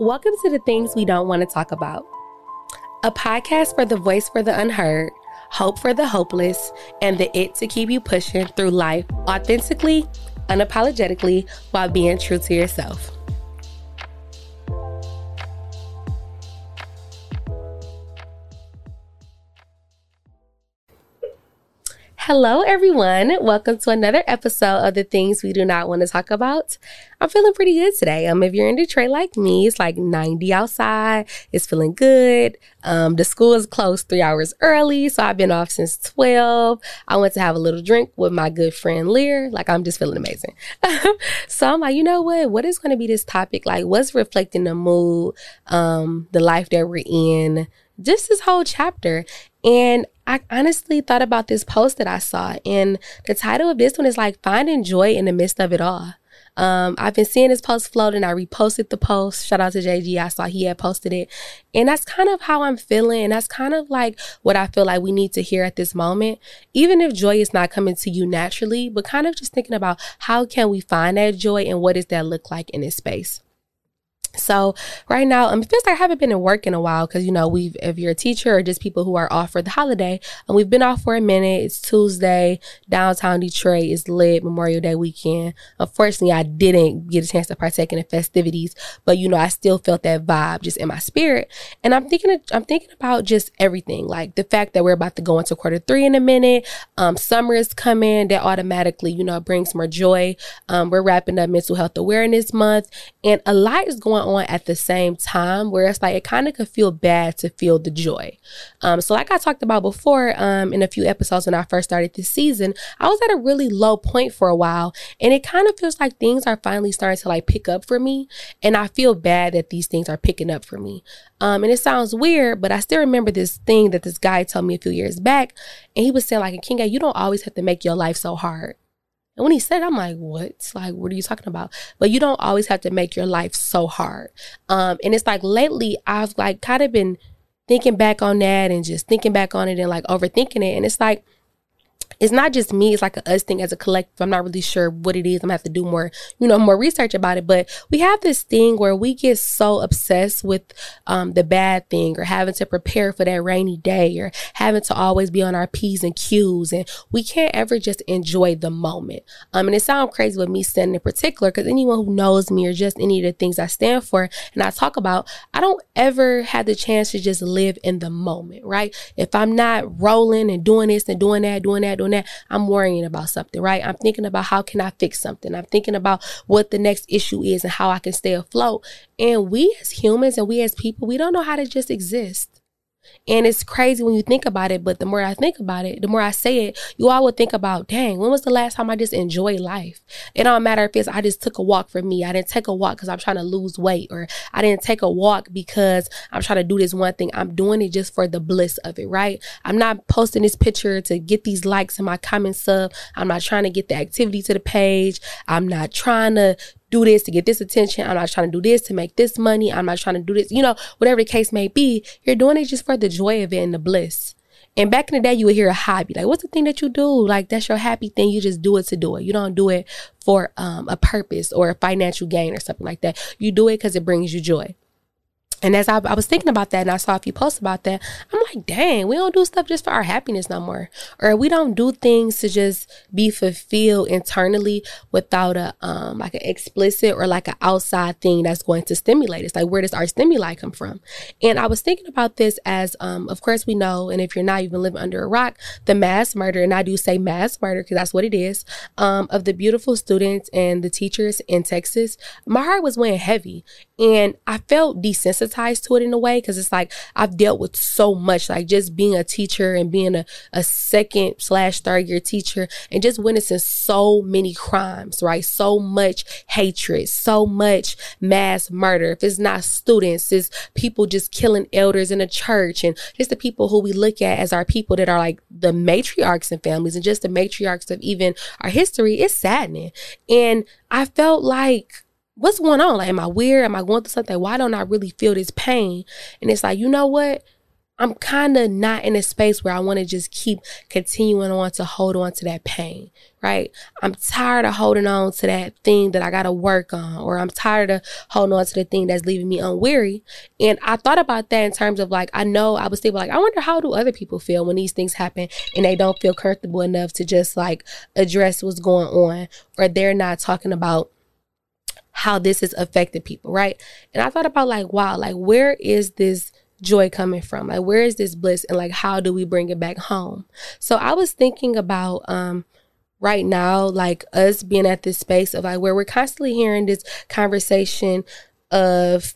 Welcome to the things we don't want to talk about. A podcast for the voice for the unheard, hope for the hopeless, and the it to keep you pushing through life authentically, unapologetically, while being true to yourself. Hello, everyone. Welcome to another episode of the things we do not want to talk about. I'm feeling pretty good today. Um, if you're in Detroit like me, it's like 90 outside. It's feeling good. Um, the school is closed three hours early, so I've been off since 12. I went to have a little drink with my good friend Lear. Like I'm just feeling amazing. so I'm like, you know what? What is going to be this topic? Like, what's reflecting the mood, um, the life that we're in? Just this whole chapter. And I honestly thought about this post that I saw, and the title of this one is like finding joy in the midst of it all. Um, I've been seeing this post floating. I reposted the post. Shout out to JG. I saw he had posted it. And that's kind of how I'm feeling. And that's kind of like what I feel like we need to hear at this moment. Even if joy is not coming to you naturally, but kind of just thinking about how can we find that joy and what does that look like in this space. So right now, um, it feels like I haven't been in work in a while because you know we've if you're a teacher or just people who are off for the holiday, and we've been off for a minute. It's Tuesday, downtown Detroit is lit Memorial Day weekend. Unfortunately, I didn't get a chance to partake in the festivities, but you know I still felt that vibe just in my spirit. And I'm thinking, of, I'm thinking about just everything, like the fact that we're about to go into quarter three in a minute. Um, summer is coming, that automatically you know brings more joy. Um, we're wrapping up Mental Health Awareness Month, and a lot is going on at the same time where it's like it kind of could feel bad to feel the joy. Um, so like I talked about before um, in a few episodes when I first started this season, I was at a really low point for a while and it kind of feels like things are finally starting to like pick up for me. And I feel bad that these things are picking up for me. Um, and it sounds weird, but I still remember this thing that this guy told me a few years back. And he was saying like, Kinga, you don't always have to make your life so hard. And when he said, it, I'm like, what? Like, what are you talking about? But you don't always have to make your life so hard. Um, and it's like lately I've like kind of been thinking back on that and just thinking back on it and like overthinking it. And it's like, it's not just me, it's like a us thing as a collective. I'm not really sure what it is. I'm gonna have to do more, you know, more research about it. But we have this thing where we get so obsessed with um, the bad thing or having to prepare for that rainy day or having to always be on our P's and Q's. And we can't ever just enjoy the moment. Um, and it sounds crazy with me saying in particular, because anyone who knows me or just any of the things I stand for and I talk about, I don't ever have the chance to just live in the moment, right? If I'm not rolling and doing this and doing that, doing that, doing that, I'm worrying about something, right? I'm thinking about how can I fix something. I'm thinking about what the next issue is and how I can stay afloat. And we as humans and we as people, we don't know how to just exist. And it's crazy when you think about it, but the more I think about it, the more I say it, you all would think about, dang, when was the last time I just enjoyed life? It don't matter if it's I just took a walk for me. I didn't take a walk because I'm trying to lose weight, or I didn't take a walk because I'm trying to do this one thing. I'm doing it just for the bliss of it, right? I'm not posting this picture to get these likes in my comment sub. I'm not trying to get the activity to the page. I'm not trying to do this to get this attention. I'm not trying to do this to make this money. I'm not trying to do this, you know, whatever the case may be. You're doing it just for the joy of it and the bliss. And back in the day, you would hear a hobby. Like, what's the thing that you do? Like, that's your happy thing. You just do it to do it. You don't do it for um, a purpose or a financial gain or something like that. You do it because it brings you joy. And as I, I, was thinking about that and I saw a few posts about that, I'm like, dang, we don't do stuff just for our happiness no more. Or we don't do things to just be fulfilled internally without a um like an explicit or like an outside thing that's going to stimulate us. Like where does our stimuli come from? And I was thinking about this as um of course we know, and if you're not even living under a rock, the mass murder, and I do say mass murder because that's what it is, um, of the beautiful students and the teachers in Texas, my heart was weighing heavy. And I felt desensitized to it in a way because it's like I've dealt with so much, like just being a teacher and being a, a second slash third year teacher and just witnessing so many crimes, right? So much hatred, so much mass murder. If it's not students, it's people just killing elders in a church and just the people who we look at as our people that are like the matriarchs and families and just the matriarchs of even our history. It's saddening. And I felt like what's going on? Like, am I weird? Am I going through something? Why don't I really feel this pain? And it's like, you know what? I'm kind of not in a space where I want to just keep continuing on to hold on to that pain, right? I'm tired of holding on to that thing that I got to work on, or I'm tired of holding on to the thing that's leaving me unweary. And I thought about that in terms of like, I know I was thinking like, I wonder how do other people feel when these things happen and they don't feel comfortable enough to just like address what's going on, or they're not talking about how this has affected people, right? And I thought about like, wow, like where is this joy coming from? Like, where is this bliss? And like, how do we bring it back home? So I was thinking about, um, right now, like us being at this space of like where we're constantly hearing this conversation of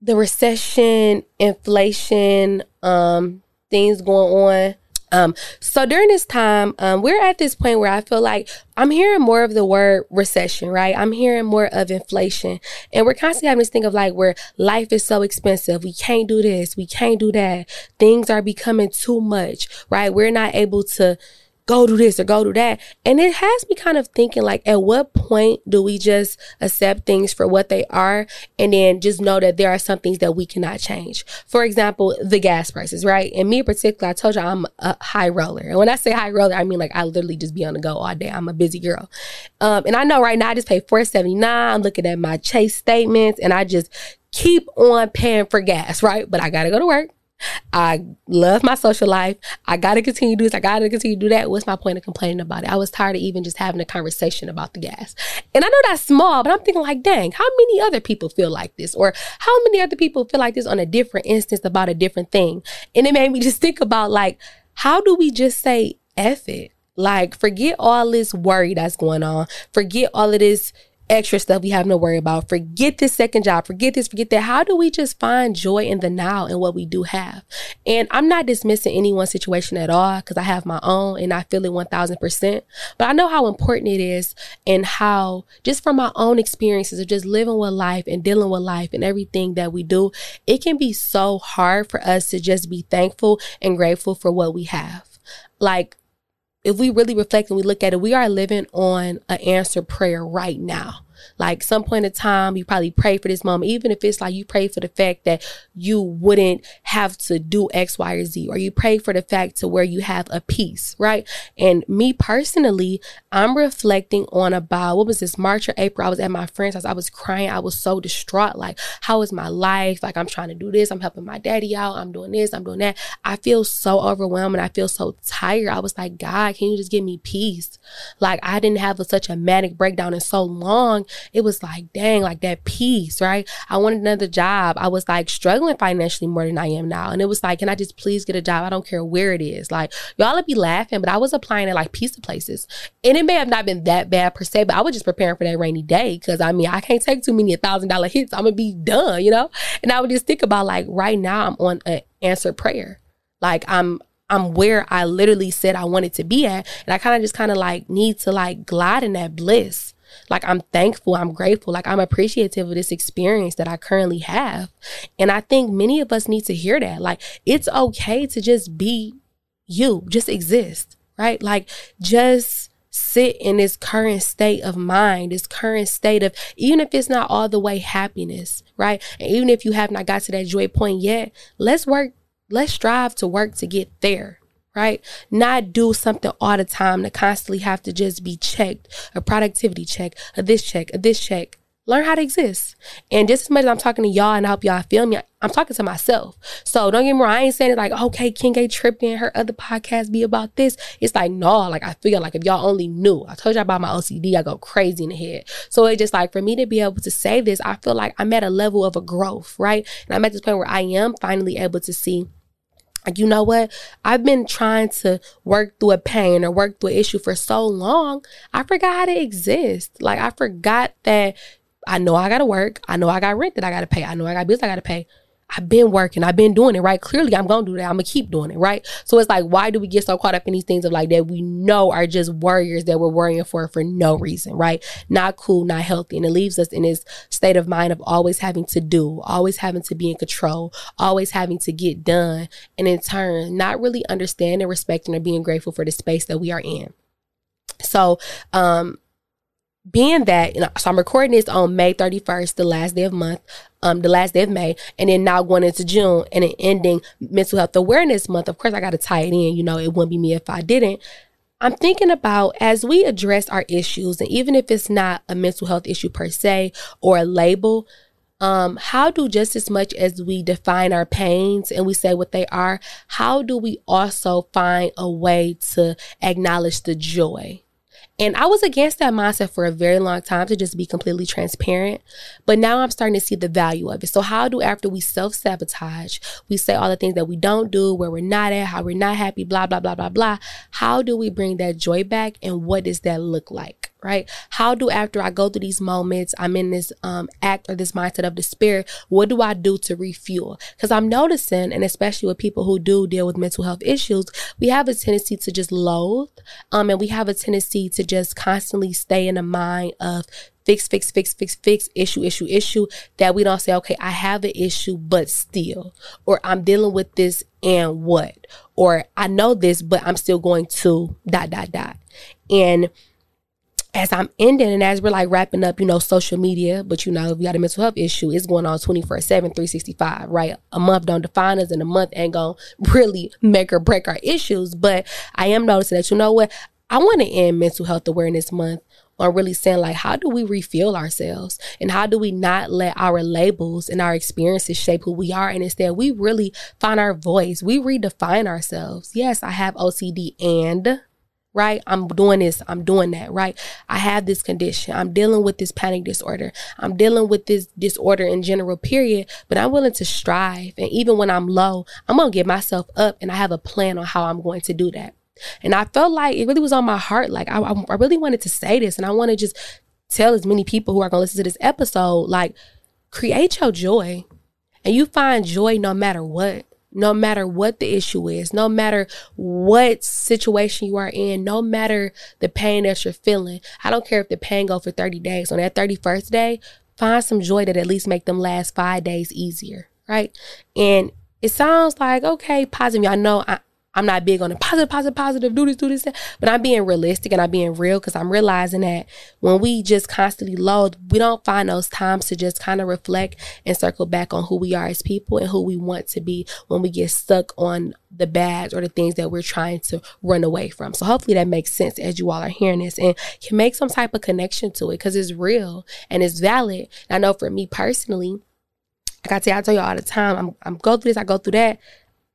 the recession, inflation, um, things going on um, so during this time, um, we're at this point where I feel like I'm hearing more of the word recession, right? I'm hearing more of inflation. And we're constantly having this thing of like where life is so expensive. We can't do this. We can't do that. Things are becoming too much, right? We're not able to go do this or go do that. And it has me kind of thinking like, at what point do we just accept things for what they are and then just know that there are some things that we cannot change? For example, the gas prices, right? And me in particular, I told you I'm a high roller. And when I say high roller, I mean like I literally just be on the go all day. I'm a busy girl. Um, and I know right now I just pay 479. I'm looking at my chase statements and I just keep on paying for gas, right? But I gotta go to work. I love my social life. I got to continue to do this. I got to continue to do that. What's my point of complaining about it? I was tired of even just having a conversation about the gas. And I know that's small, but I'm thinking like, dang, how many other people feel like this? Or how many other people feel like this on a different instance about a different thing? And it made me just think about like, how do we just say F it? Like, forget all this worry that's going on. Forget all of this extra stuff we have no worry about. Forget this second job, forget this, forget that. How do we just find joy in the now and what we do have? And I'm not dismissing anyone's situation at all because I have my own and I feel it 1000%. But I know how important it is and how, just from my own experiences of just living with life and dealing with life and everything that we do, it can be so hard for us to just be thankful and grateful for what we have. Like, if we really reflect and we look at it, we are living on an answered prayer right now. Like some point in time, you probably pray for this moment, even if it's like you pray for the fact that you wouldn't have to do X, Y, or Z, or you pray for the fact to where you have a peace, right? And me personally, I'm reflecting on about what was this March or April? I was at my friend's house. I was crying. I was so distraught. Like, how is my life? Like, I'm trying to do this. I'm helping my daddy out. I'm doing this. I'm doing that. I feel so overwhelmed and I feel so tired. I was like, God, can you just give me peace? Like, I didn't have a, such a manic breakdown in so long it was like, dang, like that peace, right? I wanted another job. I was like struggling financially more than I am now. And it was like, can I just please get a job? I don't care where it is. Like, y'all would be laughing, but I was applying at like pizza places. And it may have not been that bad per se, but I was just preparing for that rainy day. Cause I mean, I can't take too many thousand dollar hits. I'm gonna be done, you know? And I would just think about like right now I'm on an answered prayer. Like I'm I'm where I literally said I wanted to be at. And I kind of just kind of like need to like glide in that bliss. Like I'm thankful, I'm grateful, like I'm appreciative of this experience that I currently have. And I think many of us need to hear that. Like it's okay to just be you, just exist, right? Like just sit in this current state of mind, this current state of, even if it's not all the way happiness, right? And even if you have not got to that joy point yet, let's work, let's strive to work to get there right? Not do something all the time to constantly have to just be checked, a productivity check, a this check, a this check. Learn how to exist. And just as much as I'm talking to y'all and I hope y'all feel me, I'm talking to myself. So don't get me wrong. I ain't saying it like, okay, King K tripping, her other podcast be about this. It's like, no, like I feel like if y'all only knew, I told y'all about my OCD, I go crazy in the head. So it's just like for me to be able to say this, I feel like I'm at a level of a growth, right? And I'm at this point where I am finally able to see you know what? I've been trying to work through a pain or work through an issue for so long. I forgot how to exist. Like, I forgot that I know I gotta work. I know I got rent that I gotta pay. I know I got bills I gotta pay. I've been working, I've been doing it, right? Clearly, I'm gonna do that. I'm gonna keep doing it, right? So it's like, why do we get so caught up in these things of like that we know are just warriors that we're worrying for for no reason, right? Not cool, not healthy. And it leaves us in this state of mind of always having to do, always having to be in control, always having to get done. And in turn, not really understanding, respecting, or being grateful for the space that we are in. So, um, being that, you know, so I'm recording this on May 31st, the last day of month, um, the last day of May, and then now going into June and then ending mental health awareness month. Of course, I got to tie it in. You know, it wouldn't be me if I didn't. I'm thinking about as we address our issues, and even if it's not a mental health issue per se or a label, um, how do just as much as we define our pains and we say what they are, how do we also find a way to acknowledge the joy? And I was against that mindset for a very long time to just be completely transparent. But now I'm starting to see the value of it. So, how do, after we self sabotage, we say all the things that we don't do, where we're not at, how we're not happy, blah, blah, blah, blah, blah, how do we bring that joy back? And what does that look like? Right? How do after I go through these moments, I'm in this um, act or this mindset of despair, what do I do to refuel? Because I'm noticing, and especially with people who do deal with mental health issues, we have a tendency to just loathe, um, and we have a tendency to just constantly stay in a mind of fix, fix, fix, fix, fix, issue, issue, issue, that we don't say, okay, I have an issue, but still, or I'm dealing with this and what, or I know this, but I'm still going to dot, dot, dot. And as I'm ending and as we're like wrapping up, you know, social media, but you know, you got a mental health issue, it's going on 24 7, 365, right? A month don't define us and a month ain't gonna really make or break our issues. But I am noticing that, you know what? I want to end mental health awareness month on really saying like how do we refuel ourselves and how do we not let our labels and our experiences shape who we are and instead we really find our voice we redefine ourselves yes i have ocd and right? I'm doing this, I'm doing that, right? I have this condition. I'm dealing with this panic disorder. I'm dealing with this disorder in general, period. But I'm willing to strive. And even when I'm low, I'm going to get myself up and I have a plan on how I'm going to do that. And I felt like it really was on my heart. Like I, I really wanted to say this and I want to just tell as many people who are going to listen to this episode, like create your joy and you find joy no matter what no matter what the issue is, no matter what situation you are in, no matter the pain that you're feeling. I don't care if the pain go for 30 days. On that 31st day, find some joy that at least make them last five days easier, right? And it sounds like, okay, positive. I know I, I'm not big on the positive, positive, positive, do this, do this, but I'm being realistic and I'm being real because I'm realizing that when we just constantly load, we don't find those times to just kind of reflect and circle back on who we are as people and who we want to be when we get stuck on the bads or the things that we're trying to run away from. So hopefully that makes sense as you all are hearing this and can make some type of connection to it because it's real and it's valid. And I know for me personally, like I tell, I tell you all the time, I'm, I'm go through this, I go through that.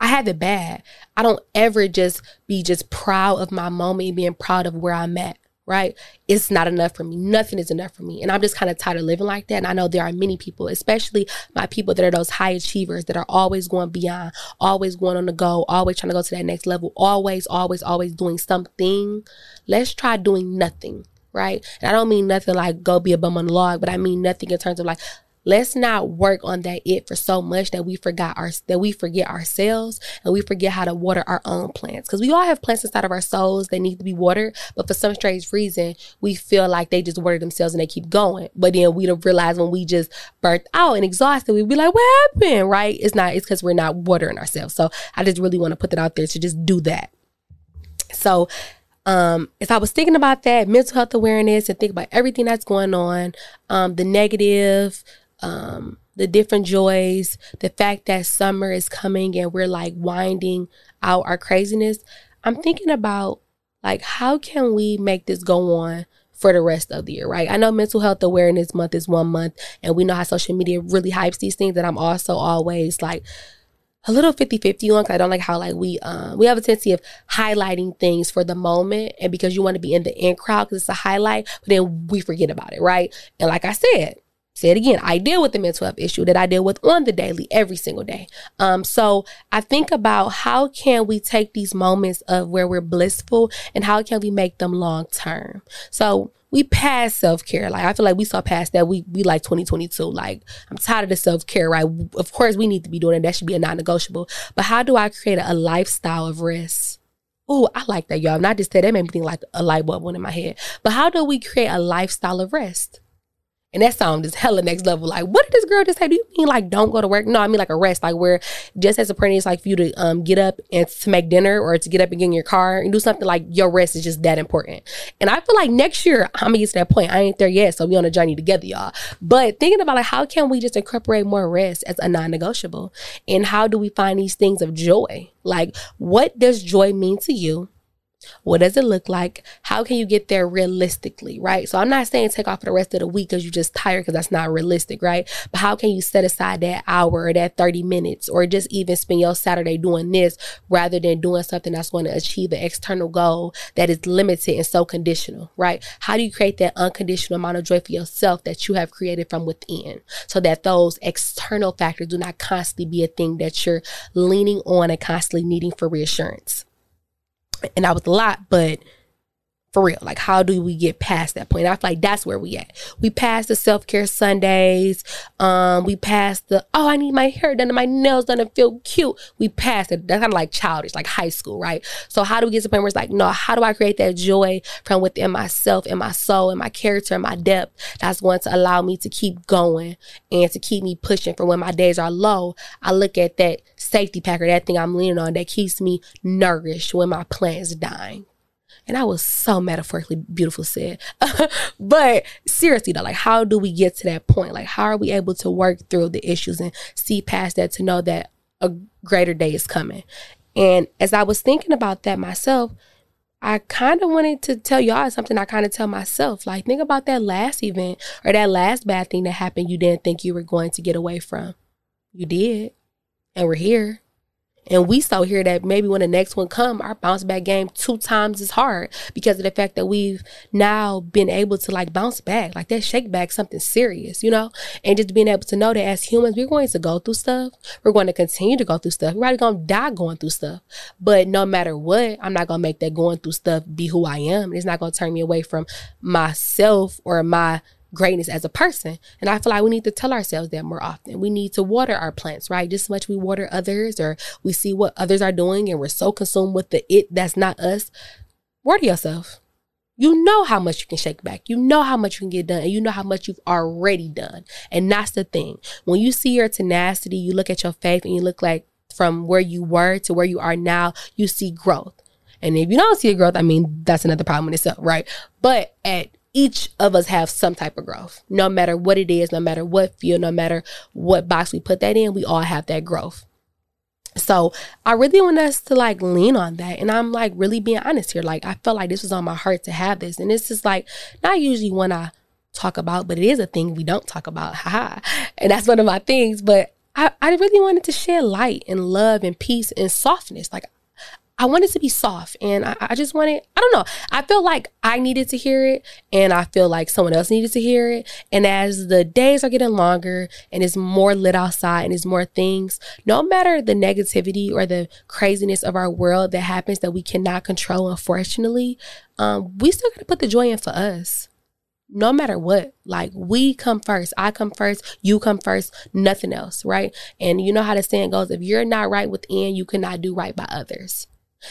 I have it bad. I don't ever just be just proud of my moment and being proud of where I'm at, right? It's not enough for me. Nothing is enough for me. And I'm just kind of tired of living like that. And I know there are many people, especially my people that are those high achievers that are always going beyond, always going on the go, always trying to go to that next level, always, always, always doing something. Let's try doing nothing right? And I don't mean nothing like go be a bum on the log, but I mean nothing in terms of like Let's not work on that it for so much that we forgot our that we forget ourselves and we forget how to water our own plants. Because we all have plants inside of our souls that need to be watered, but for some strange reason, we feel like they just water themselves and they keep going. But then we don't realize when we just burnt out and exhausted, we'd be like, "What happened?" Right? It's not. It's because we're not watering ourselves. So I just really want to put that out there to just do that. So um, as I was thinking about that mental health awareness and think about everything that's going on, um, the negative, um, the different joys, the fact that summer is coming and we're like winding out our craziness. I'm thinking about like how can we make this go on for the rest of the year, right? I know mental health awareness month is one month and we know how social media really hypes these things that I'm also always like a little 50-50 on because I don't like how like we um we have a tendency of highlighting things for the moment and because you want to be in the in crowd because it's a highlight, but then we forget about it, right? And like I said, say it again. I deal with the mental health issue that i deal with on the daily every single day. Um so i think about how can we take these moments of where we're blissful and how can we make them long term? So we pass self-care. Like i feel like we saw past that. We we like 2022 like i'm tired of the self-care right? Of course we need to be doing it. That should be a non-negotiable. But how do i create a, a lifestyle of rest? Oh, I like that, y'all. Not just that, that made me think like a light bulb went in my head. But how do we create a lifestyle of rest? And that sound is hella next level. Like, what did this girl just say? Do you mean like don't go to work? No, I mean like a rest. Like where just as a parent, it's like for you to um, get up and to make dinner or to get up and get in your car and do something like your rest is just that important. And I feel like next year I'm gonna get to that point. I ain't there yet, so we on a journey together, y'all. But thinking about like how can we just incorporate more rest as a non-negotiable? And how do we find these things of joy? Like, what does joy mean to you? What does it look like? How can you get there realistically, right? So I'm not saying take off for the rest of the week because you're just tired because that's not realistic, right? But how can you set aside that hour or that 30 minutes or just even spend your Saturday doing this rather than doing something that's going to achieve an external goal that is limited and so conditional, right? How do you create that unconditional amount of joy for yourself that you have created from within so that those external factors do not constantly be a thing that you're leaning on and constantly needing for reassurance? And that was a lot, but for real, like how do we get past that point? I feel like that's where we at. We passed the self care Sundays. Um, we passed the oh, I need my hair done and my nails done and feel cute. We passed it. That's kind of like childish, like high school, right? So how do we get to the point where it's like, no, how do I create that joy from within myself and my soul and my character and my depth that's going to allow me to keep going and to keep me pushing for when my days are low. I look at that safety packer, that thing I'm leaning on that keeps me nourished when my plant's dying. And I was so metaphorically beautiful said. but seriously though, like how do we get to that point? Like how are we able to work through the issues and see past that to know that a greater day is coming? And as I was thinking about that myself, I kind of wanted to tell y'all something I kind of tell myself. Like, think about that last event or that last bad thing that happened you didn't think you were going to get away from. You did. And we're here. And we saw here that maybe when the next one come, our bounce back game two times as hard because of the fact that we've now been able to like bounce back, like that shake back something serious, you know? And just being able to know that as humans, we're going to go through stuff. We're going to continue to go through stuff. We're probably going to die going through stuff. But no matter what, I'm not going to make that going through stuff be who I am. It's not going to turn me away from myself or my greatness as a person. And I feel like we need to tell ourselves that more often. We need to water our plants, right? Just as much we water others or we see what others are doing and we're so consumed with the it that's not us. Water yourself. You know how much you can shake back. You know how much you can get done, and you know how much you've already done. And that's the thing. When you see your tenacity, you look at your faith and you look like from where you were to where you are now, you see growth. And if you don't see a growth, I mean, that's another problem in itself, right? But at each of us have some type of growth. No matter what it is, no matter what field, no matter what box we put that in, we all have that growth. So I really want us to like lean on that. And I'm like really being honest here. Like I felt like this was on my heart to have this. And this is like not usually when I talk about, but it is a thing we don't talk about. Haha. and that's one of my things. But I, I really wanted to share light and love and peace and softness. Like I wanted to be soft and I, I, just wanted, I don't know. I feel like I needed to hear it and I feel like someone else needed to hear it. And as the days are getting longer and it's more lit outside and it's more things, no matter the negativity or the craziness of our world that happens that we cannot control, unfortunately, um, we still got to put the joy in for us. No matter what, like we come first. I come first. You come first. Nothing else, right? And you know how the saying goes: if you're not right within, you cannot do right by others.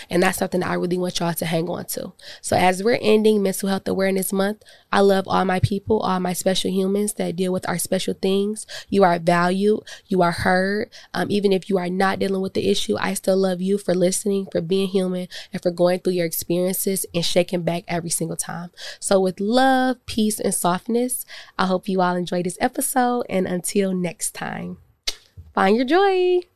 And that's something I really want y'all to hang on to. So as we're ending Mental Health Awareness Month, I love all my people, all my special humans that deal with our special things. You are valued. You are heard. Um, even if you are not dealing with the issue, I still love you for listening, for being human, and for going through your experiences and shaking back every single time. So with love, peace, and softness, I hope you all enjoy this episode. And until next time, find your joy.